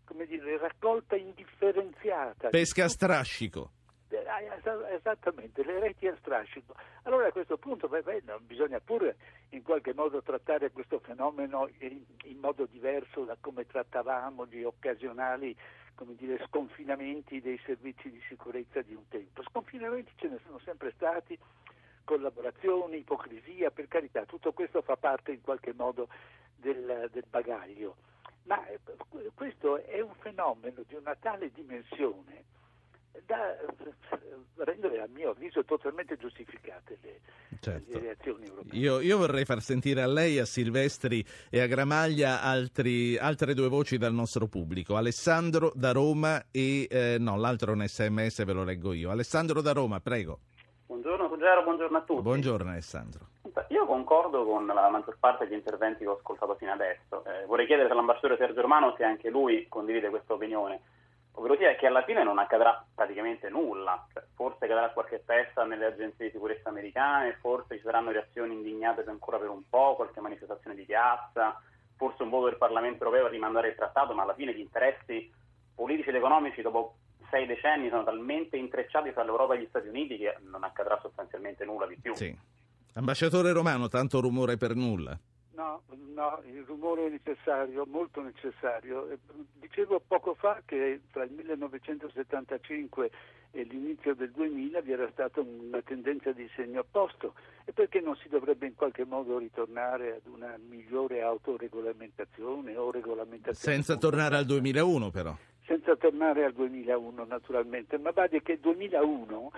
come dire, raccolta indifferenziata. Pesca a strascico. Eh, esattamente, le reti a strascico. Allora a questo punto beh, beh, bisogna pure in qualche modo trattare questo fenomeno in, in, modo diverso da come trattavamo gli occasionali come dire, sconfinamenti dei servizi di sicurezza di un tempo. Sconfinamenti ce ne sono sempre stati, collaborazione, ipocrisia, per carità, tutto questo fa parte in qualche modo del, del bagaglio. Ma eh, questo è un fenomeno di una tale dimensione da rendere a mio avviso totalmente giustificate le, certo. le reazioni europee. Io, io, vorrei far sentire a lei, a Silvestri e a Gramaglia altri, altre due voci dal nostro pubblico. Alessandro da Roma e eh, no, l'altro è un sms, ve lo leggo io. Alessandro da Roma, prego. Buongiorno Ruggero, buongiorno a tutti. Buongiorno Alessandro. Io concordo con la maggior parte degli interventi che ho ascoltato fino adesso. Eh, vorrei chiedere all'ambasciatore Sergio Romano se anche lui condivide questa opinione, ovvero sia che alla fine non accadrà praticamente nulla. Cioè, forse cadrà qualche testa nelle agenzie di sicurezza americane, forse ci saranno reazioni indignate ancora per un po', qualche manifestazione di piazza, forse un voto del Parlamento europeo a rimandare il trattato, ma alla fine gli interessi politici ed economici dopo sei decenni sono talmente intrecciati tra l'Europa e gli Stati Uniti che non accadrà sostanzialmente nulla di più. Sì. Ambasciatore Romano, tanto rumore per nulla. No, no, il rumore è necessario, molto necessario. Eh, dicevo poco fa che tra il 1975 e l'inizio del 2000 vi era stata una tendenza di segno opposto e perché non si dovrebbe in qualche modo ritornare ad una migliore autoregolamentazione o regolamentazione? Senza tornare al 2001 però senza tornare al 2001 naturalmente, ma badi che 2001,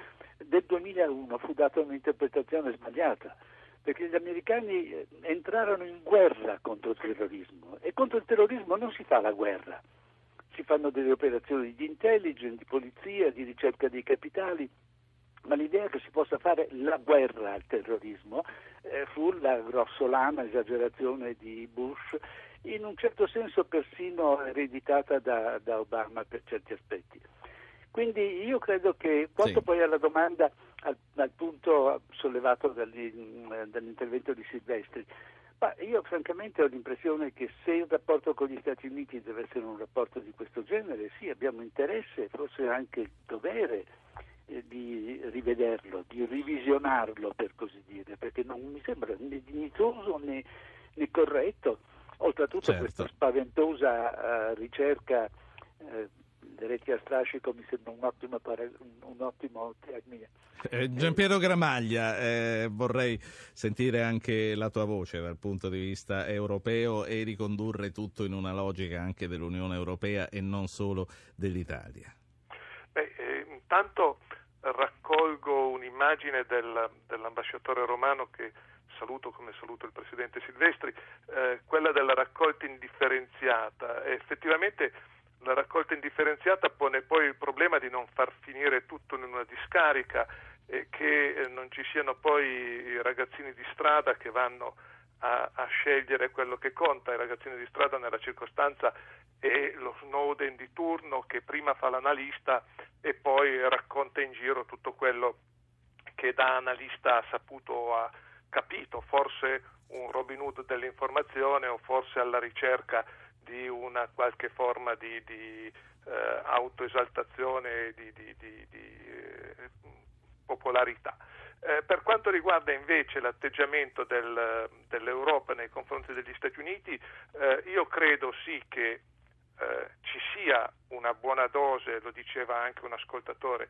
del 2001 fu data un'interpretazione sbagliata, perché gli americani eh, entrarono in guerra contro il terrorismo e contro il terrorismo non si fa la guerra, si fanno delle operazioni di intelligence, di polizia, di ricerca dei capitali, ma l'idea che si possa fare la guerra al terrorismo eh, fu la grossolana esagerazione di Bush in un certo senso persino ereditata da, da Obama per certi aspetti. Quindi io credo che quanto sì. poi alla domanda, al, al punto sollevato dall'intervento di Silvestri, ma io francamente ho l'impressione che se il rapporto con gli Stati Uniti deve essere un rapporto di questo genere, sì, abbiamo interesse, forse anche il dovere eh, di rivederlo, di revisionarlo per così dire, perché non mi sembra né dignitoso né, né corretto Oltretutto certo. questa spaventosa uh, ricerca uh, reti a strascico mi sembra un ottimo, un ottimo termine. Eh, Giampiero Gramaglia, eh, vorrei sentire anche la tua voce dal punto di vista europeo e ricondurre tutto in una logica anche dell'Unione Europea e non solo dell'Italia. Beh, eh, intanto raccolgo un'immagine del, dell'ambasciatore romano che saluto come saluto il Presidente Silvestri, eh, quella della raccolta indifferenziata. effettivamente la raccolta indifferenziata pone poi il problema di non far finire tutto in una discarica e che eh, non ci siano poi i ragazzini di strada che vanno a, a, scegliere quello che conta. I ragazzini di strada nella circostanza è lo Snowden di turno che prima fa l'analista e poi racconta in giro tutto quello che da analista ha saputo a, capito, forse un Robin Hood dell'informazione o forse alla ricerca di una qualche forma di, di eh, autoesaltazione, di, di, di eh, popolarità. Eh, per quanto riguarda invece l'atteggiamento del, dell'Europa nei confronti degli Stati Uniti, eh, io credo sì che eh, ci sia una buona dose, lo diceva anche un ascoltatore,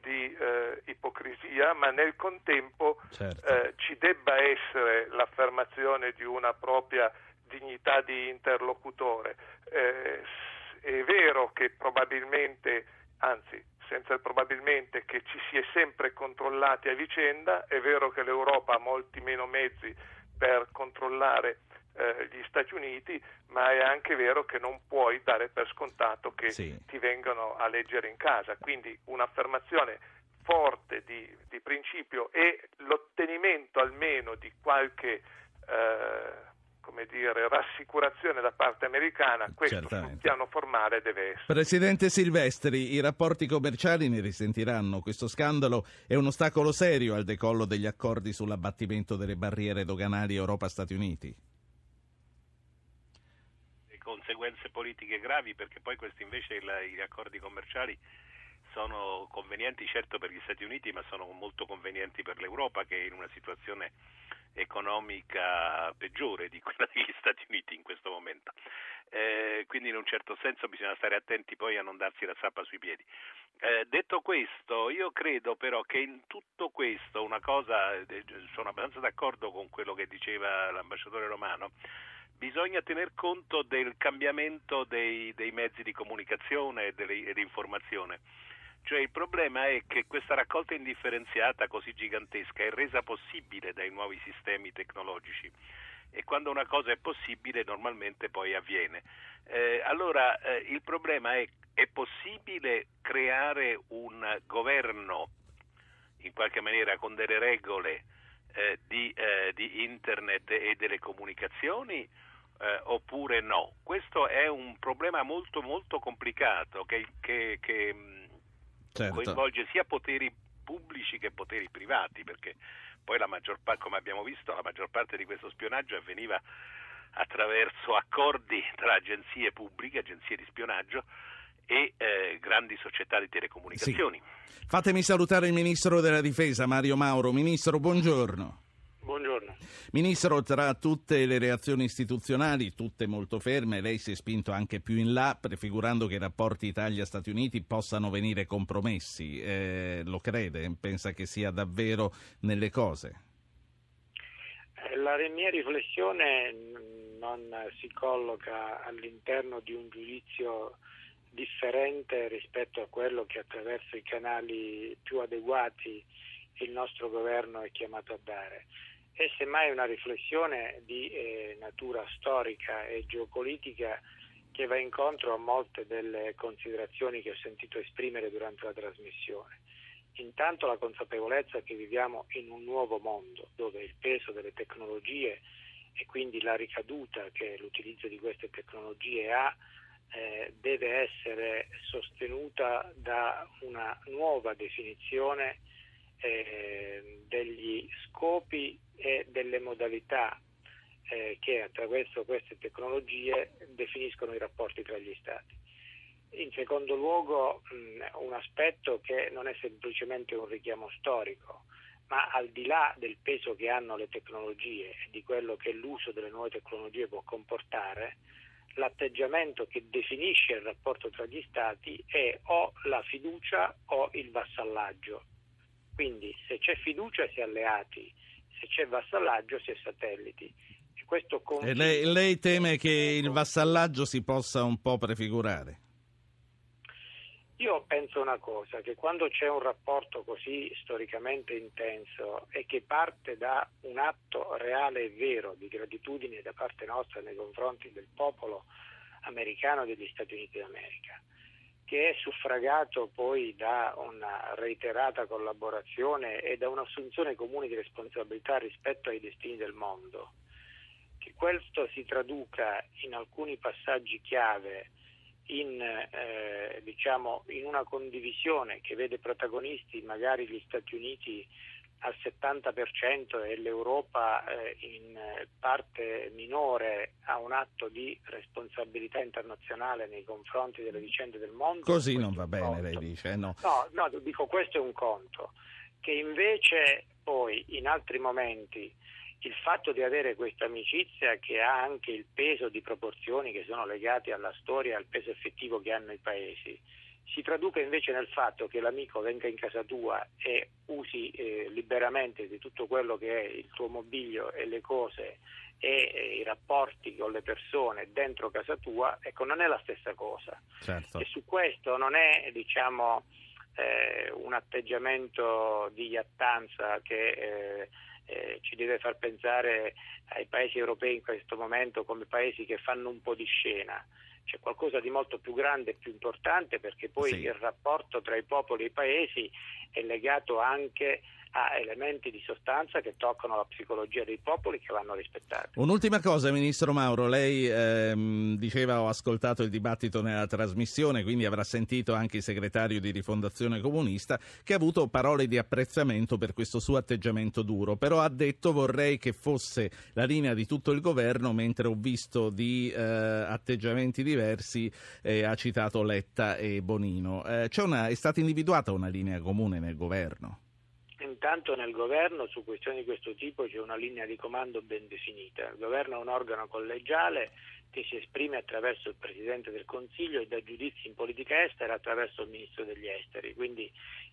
di eh, ipocrisia, ma nel contempo certo. Eh, ci debba essere l'affermazione di una propria dignità di interlocutore. Eh, è vero che probabilmente, anzi senza il probabilmente, che ci si è sempre controllati a vicenda, è vero che l'Europa ha molti meno mezzi per controllare eh, gli Stati Uniti, ma è anche vero che non puoi dare per scontato che sì. ti vengano a leggere in casa. Quindi un'affermazione forte di, di principio e l'ottenimento almeno di qualche eh, come dire, rassicurazione da parte americana, questo Certamente. sul piano formale deve essere. Presidente Silvestri, i rapporti commerciali ne risentiranno. Questo scandalo è un ostacolo serio al decollo degli accordi sull'abbattimento delle barriere doganali Europa-Stati Uniti. Conseguenze politiche gravi perché poi questi invece gli accordi commerciali sono convenienti certo per gli Stati Uniti ma sono molto convenienti per l'Europa che è in una situazione economica peggiore di quella degli Stati Uniti in questo momento. Eh, quindi in un certo senso bisogna stare attenti poi a non darsi la zappa sui piedi. Eh, detto questo, io credo però che in tutto questo una cosa, eh, sono abbastanza d'accordo con quello che diceva l'ambasciatore romano, bisogna tener conto del cambiamento dei, dei mezzi di comunicazione e di informazione. Cioè il problema è che questa raccolta indifferenziata così gigantesca è resa possibile dai nuovi sistemi tecnologici. E quando una cosa è possibile normalmente poi avviene. Eh, allora eh, il problema è è possibile creare un governo in qualche maniera con delle regole eh, di, eh, di, internet e delle comunicazioni eh, oppure no? Questo è un problema molto molto complicato che, che, che certo. coinvolge sia poteri pubblici che poteri privati, perché poi la maggior parte, come abbiamo visto, la maggior parte di questo spionaggio avveniva attraverso accordi tra agenzie pubbliche, agenzie di spionaggio e eh, grandi società di telecomunicazioni. Sì. Fatemi salutare il Ministro della Difesa, Mario Mauro. Ministro, buongiorno. Ministro, tra tutte le reazioni istituzionali, tutte molto ferme, lei si è spinto anche più in là, prefigurando che i rapporti Italia-Stati Uniti possano venire compromessi. Eh, lo crede? Pensa che sia davvero nelle cose? Eh, la mia riflessione non si colloca all'interno di un giudizio differente rispetto a quello che attraverso i canali più adeguati il nostro governo è chiamato a dare è semmai una riflessione di eh, natura storica e geopolitica che va incontro a molte delle considerazioni che ho sentito esprimere durante la trasmissione. Intanto la consapevolezza che viviamo in un nuovo mondo dove il peso delle tecnologie e quindi la ricaduta che l'utilizzo di queste tecnologie ha eh, deve essere sostenuta da una nuova definizione eh, degli scopi e delle modalità eh, che attraverso queste tecnologie definiscono i rapporti tra gli Stati. In secondo luogo mh, un aspetto che non è semplicemente un richiamo storico, ma al di là del peso che hanno le tecnologie e di quello che l'uso delle nuove tecnologie può comportare, l'atteggiamento che definisce il rapporto tra gli Stati è o la fiducia o il vassallaggio. Quindi se c'è fiducia si è alleati, se c'è vassallaggio si è satelliti. E lei, lei teme che il vassallaggio si possa un po' prefigurare? Io penso una cosa, che quando c'è un rapporto così storicamente intenso e che parte da un atto reale e vero di gratitudine da parte nostra nei confronti del popolo americano degli Stati Uniti d'America, che è suffragato poi da una reiterata collaborazione e da un'assunzione comune di responsabilità rispetto ai destini del mondo, che questo si traduca in alcuni passaggi chiave in, eh, diciamo, in una condivisione che vede protagonisti magari gli Stati Uniti al 70% e l'Europa eh, in parte minore ha un atto di responsabilità internazionale nei confronti delle vicende del mondo. Così non va bene, lei dice, no? No, no, dico questo è un conto, che invece poi in altri momenti il fatto di avere questa amicizia che ha anche il peso di proporzioni che sono legate alla storia e al peso effettivo che hanno i paesi, si traduca invece nel fatto che l'amico venga in casa tua e usi eh, liberamente di tutto quello che è il tuo mobilio e le cose e eh, i rapporti con le persone dentro casa tua, ecco, non è la stessa cosa. Certo. E su questo non è, diciamo, eh, un atteggiamento di iattanza che eh, eh, ci deve far pensare ai paesi europei in questo momento come paesi che fanno un po' di scena. C'è qualcosa di molto più grande e più importante perché poi Sì. il rapporto tra i popoli e i paesi è legato anche a elementi di sostanza che toccano la psicologia dei popoli che vanno rispettati. Un'ultima cosa, Ministro Mauro, lei ehm, diceva ho ascoltato il dibattito nella trasmissione, quindi avrà sentito anche il segretario di Rifondazione Comunista che ha avuto parole di apprezzamento per questo suo atteggiamento duro, però ha detto vorrei che fosse la linea di tutto il governo, mentre ho visto di eh, atteggiamenti diversi, eh, ha citato Letta e Bonino. Eh, una, è stata individuata una linea comune nel governo? Intanto nel governo su questioni di questo tipo c'è una linea di comando ben definita. Il governo è un organo collegiale che si esprime attraverso il Presidente del Consiglio e dà giudizi in politica estera attraverso il Ministro degli Esteri. Quindi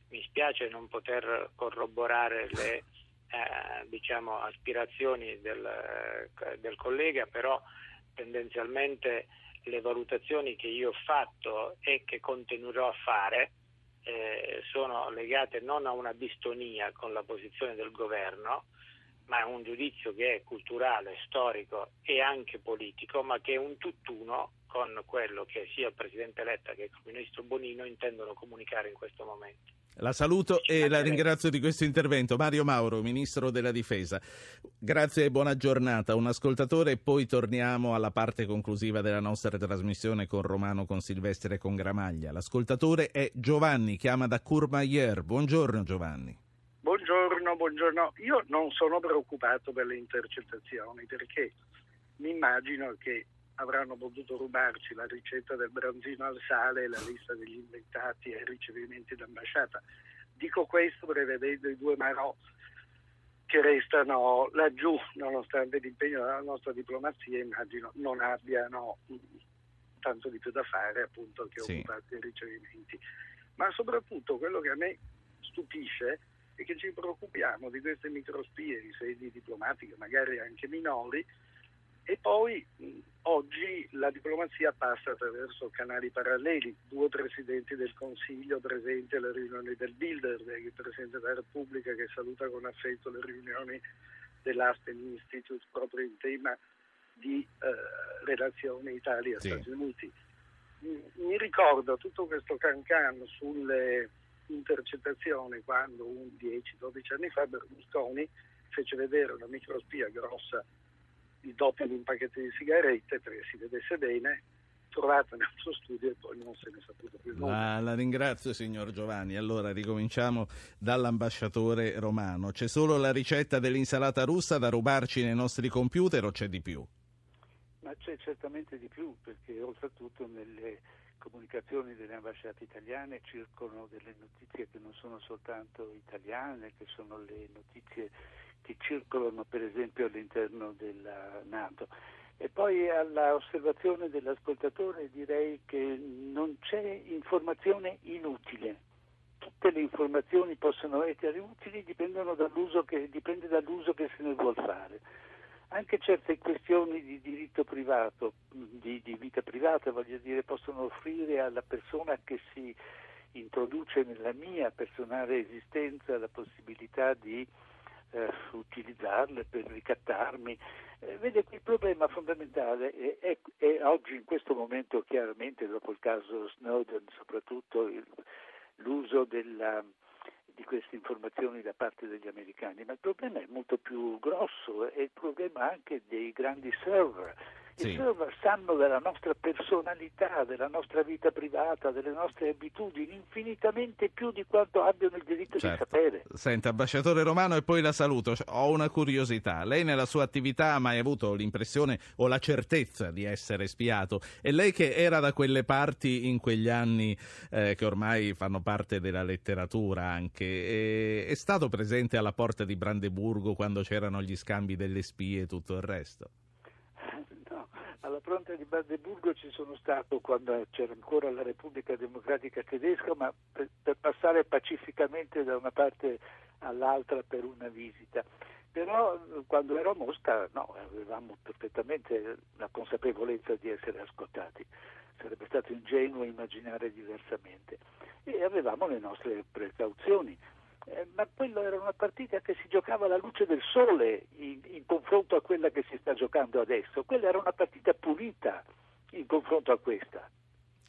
mi spiace non poter corroborare le eh, diciamo, aspirazioni del, del collega, però tendenzialmente le valutazioni che io ho fatto e che continuerò a fare eh, sono legate non a una distonia con la posizione del governo, ma a un giudizio che è culturale, storico e anche politico, ma che è un tutt'uno con quello che sia il Presidente Letta che il Ministro Bonino intendono comunicare in questo momento. La saluto e la ringrazio di questo intervento. Mario Mauro, Ministro della Difesa. Grazie e buona giornata. Un ascoltatore e poi torniamo alla parte conclusiva della nostra trasmissione con Romano, con Silvestre e con Gramaglia. L'ascoltatore è Giovanni, chiama da Courmayeur. Buongiorno Giovanni. Buongiorno, buongiorno. Io non sono preoccupato per le intercettazioni perché mi immagino che avranno potuto rubarci la ricetta del branzino al sale, la lista degli inventati e i ricevimenti d'ambasciata. Dico questo prevedendo i due Marò che restano laggiù nonostante l'impegno della nostra diplomazia, immagino non abbiano mh, tanto di più da fare appunto che Sì. occuparsi dei ricevimenti. Ma soprattutto quello che a me stupisce è che ci preoccupiamo di queste microspie in sedi diplomatiche, magari anche minori, e poi oggi la diplomazia passa attraverso canali paralleli, due presidenti del Consiglio presenti alle riunioni del Bilderberg, il Presidente della Repubblica che saluta con affetto le riunioni dell'Aspen Institute proprio in tema di eh, relazioni Italia-Stati Sì. Uniti. Mi ricordo tutto questo cancan sulle intercettazioni quando un 10-12 anni fa Berlusconi fece vedere una microspia grossa il doppio di un pacchetto di sigarette perché si vedesse bene, trovata nel suo studio e poi non se ne è saputo più nulla. La, la ringrazio signor Giovanni. Allora ricominciamo dall'ambasciatore romano. C'è solo la ricetta dell'insalata russa da rubarci nei nostri computer o c'è di più? Ma c'è certamente di più, perché oltretutto nelle comunicazioni delle ambasciate italiane circolano delle notizie che non sono soltanto italiane, che sono le notizie che circolano per esempio all'interno della Nato. E poi alla osservazione dell'ascoltatore direi che non c'è informazione inutile. Tutte le informazioni possono essere utili, dipendono dall'uso che, dipende dall'uso che se ne vuol fare. Anche certe questioni di diritto privato, di, di vita privata, voglio dire, possono offrire alla persona che si introduce nella mia personale esistenza la possibilità di eh, utilizzarle per ricattarmi. Eh, vede, il problema fondamentale è, è, è oggi, in questo momento, chiaramente, dopo il caso Snowden, soprattutto il, l'uso della, di queste informazioni da parte degli americani, ma il problema è molto più grosso, è il problema anche dei grandi server sì. insomma sanno della nostra personalità, della nostra vita privata, delle nostre abitudini infinitamente più di quanto abbiano il diritto certo. di sapere. Senta, ambasciatore Romano, e poi la saluto. Ho una curiosità. Lei nella sua attività ha mai avuto l'impressione o la certezza di essere spiato? E lei che era da quelle parti in quegli anni eh, che ormai fanno parte della letteratura anche, e, è stato presente alla porta di Brandeburgo quando c'erano gli scambi delle spie e tutto il resto? Alla fronte di Brandeburgo ci sono stato quando c'era ancora la Repubblica Democratica Tedesca, ma per, per passare pacificamente da una parte all'altra per una visita. Però quando ero a Mosca no, avevamo perfettamente la consapevolezza di essere ascoltati, sarebbe stato ingenuo immaginare diversamente e avevamo le nostre precauzioni. Eh, ma quello era una partita che si giocava alla luce del sole in, in confronto a quella che si sta giocando adesso. Quella era una partita pulita in confronto a questa.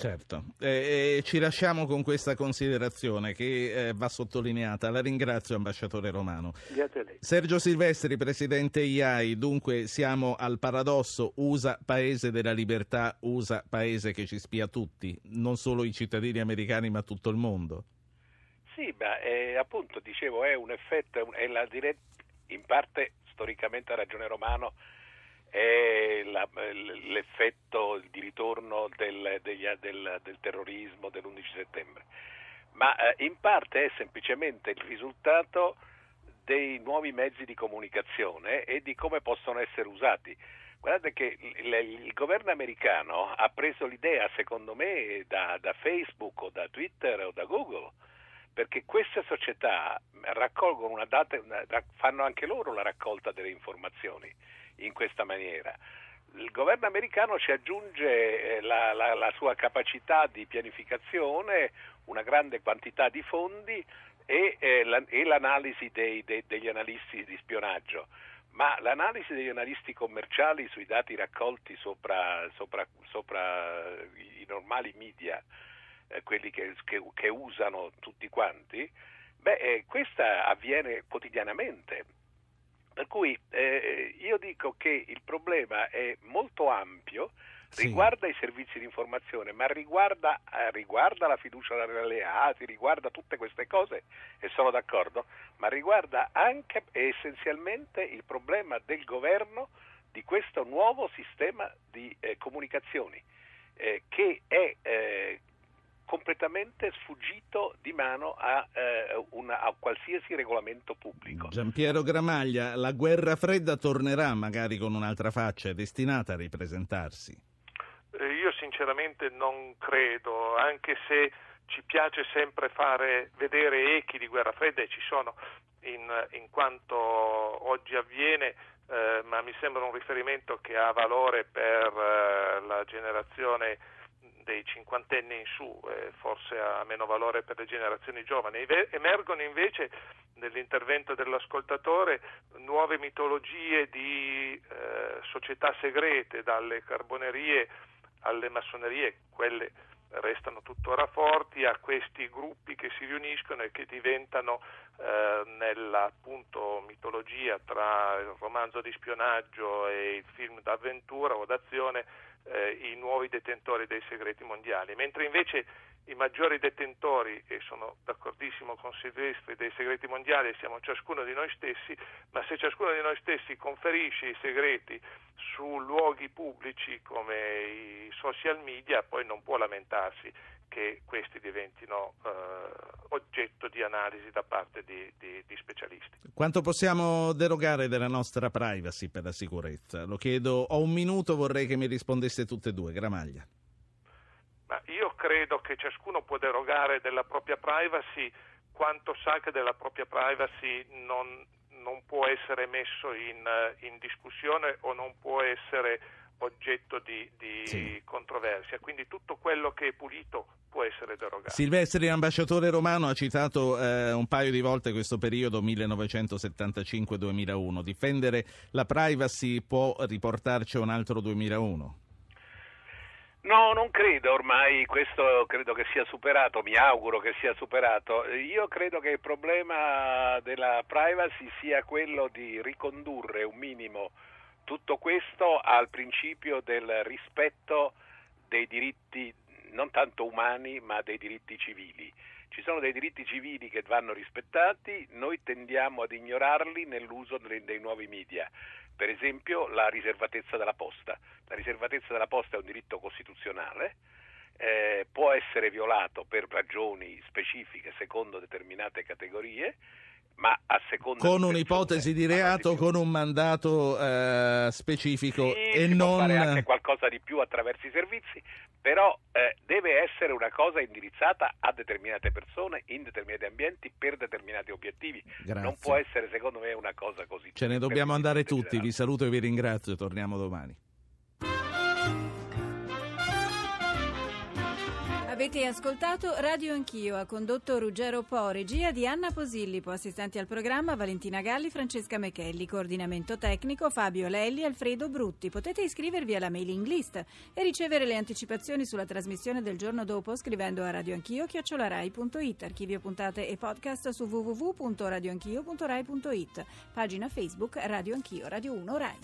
Certo, eh, ci lasciamo con questa considerazione che eh, va sottolineata. La ringrazio, ambasciatore Romano. Grazie a lei. Sergio Silvestri, presidente IAI, dunque siamo al paradosso USA paese della libertà, USA paese che ci spia tutti, non solo i cittadini americani ma tutto il mondo. Sì, ma eh, appunto dicevo è un effetto, è la diretta, in parte storicamente ha ragione Romano, è la, l'effetto di ritorno del, degli, del, del terrorismo dell'11 settembre, ma eh, in parte è semplicemente il risultato dei nuovi mezzi di comunicazione e di come possono essere usati. Guardate che il, il governo americano ha preso l'idea, secondo me, da, da Facebook o da Twitter o da Google perché queste società raccolgono una data, fanno anche loro la raccolta delle informazioni in questa maniera. Il governo americano ci aggiunge eh, la, la, la sua capacità di pianificazione, una grande quantità di fondi e, eh, la, e l'analisi dei, dei, degli analisti di spionaggio. Ma l'analisi degli analisti commerciali sui dati raccolti sopra, sopra, sopra i normali media eh, quelli che, che, che, usano tutti quanti, beh, eh, questa avviene quotidianamente. Per cui eh, io dico che il problema è molto ampio, riguarda sì. i servizi di informazione, ma riguarda, eh, riguarda la fiducia dagli alleati, riguarda tutte queste cose e sono d'accordo, ma riguarda anche e essenzialmente il problema del governo di questo nuovo sistema di eh, comunicazioni eh, che è eh, completamente sfuggito di mano a, eh, una, a, qualsiasi regolamento pubblico. Giampiero Gramaglia, la guerra fredda tornerà magari con un'altra faccia, è destinata a ripresentarsi? Eh, io sinceramente non credo, anche se ci piace sempre fare vedere echi di guerra fredda e ci sono in, in quanto oggi avviene, eh, ma mi sembra un riferimento che ha valore per eh, la generazione dei cinquantenni in su, eh, forse ha meno valore per le generazioni giovani. Emergono invece nell'intervento dell'ascoltatore nuove mitologie di eh, società segrete, dalle carbonerie alle massonerie, quelle restano tuttora forti, a questi gruppi che si riuniscono e che diventano eh, nella appunto, mitologia tra il romanzo di spionaggio e il film d'avventura o d'azione eh, i nuovi detentori dei segreti mondiali, mentre invece i maggiori detentori, e sono d'accordissimo con Silvestri, dei segreti mondiali siamo ciascuno di noi stessi, ma se ciascuno di noi stessi conferisce i segreti su luoghi pubblici come i social media, poi non può lamentarsi che questi diventino eh, oggetto di analisi da parte di, di, di, specialisti. Quanto possiamo derogare della nostra privacy per la sicurezza? Lo chiedo, ho un minuto, vorrei che mi rispondesse tutte e due. Gramaglia. Ma io credo che ciascuno può derogare della propria privacy quanto sa che della propria privacy non, non può essere messo in, in discussione o non può essere oggetto di, di sì. controversia, quindi tutto quello che è pulito può essere derogato. Silvestri, ambasciatore romano, ha citato eh, un paio di volte questo periodo 1975-2001. Difendere la privacy può riportarci a un altro 2001? No, non credo, ormai questo credo che sia superato, mi auguro che sia superato. Io credo che il problema della privacy sia quello di ricondurre un minimo tutto questo al principio del rispetto dei diritti non tanto umani ma dei diritti civili. Ci sono dei diritti civili che vanno rispettati, noi tendiamo ad ignorarli nell'uso dei, dei nuovi media. Per esempio la riservatezza della posta. La riservatezza della posta è un diritto costituzionale, eh, può essere violato per ragioni specifiche secondo determinate categorie ma a seconda con un'ipotesi di reato, con un mandato eh, specifico sì, e non può fare anche qualcosa di più attraverso i servizi, però eh, deve essere una cosa indirizzata a determinate persone in determinati ambienti per determinati obiettivi. Grazie. Non può essere secondo me una cosa così. Ce ne dobbiamo andare tutti. Vi saluto e vi ringrazio. Torniamo domani. Avete ascoltato Radio Anch'io, ha condotto Ruggero Po, regia di Anna Posillipo, assistenti al programma Valentina Galli, Francesca Mechelli, coordinamento tecnico Fabio Lelli, Alfredo Brutti. Potete iscrivervi alla mailing list e ricevere le anticipazioni sulla trasmissione del giorno dopo scrivendo a radioanchio chiocciolarai.it, archivio puntate e podcast su www.radioanchio.rai.it, pagina Facebook Radio Anch'io, Radio 1 Rai.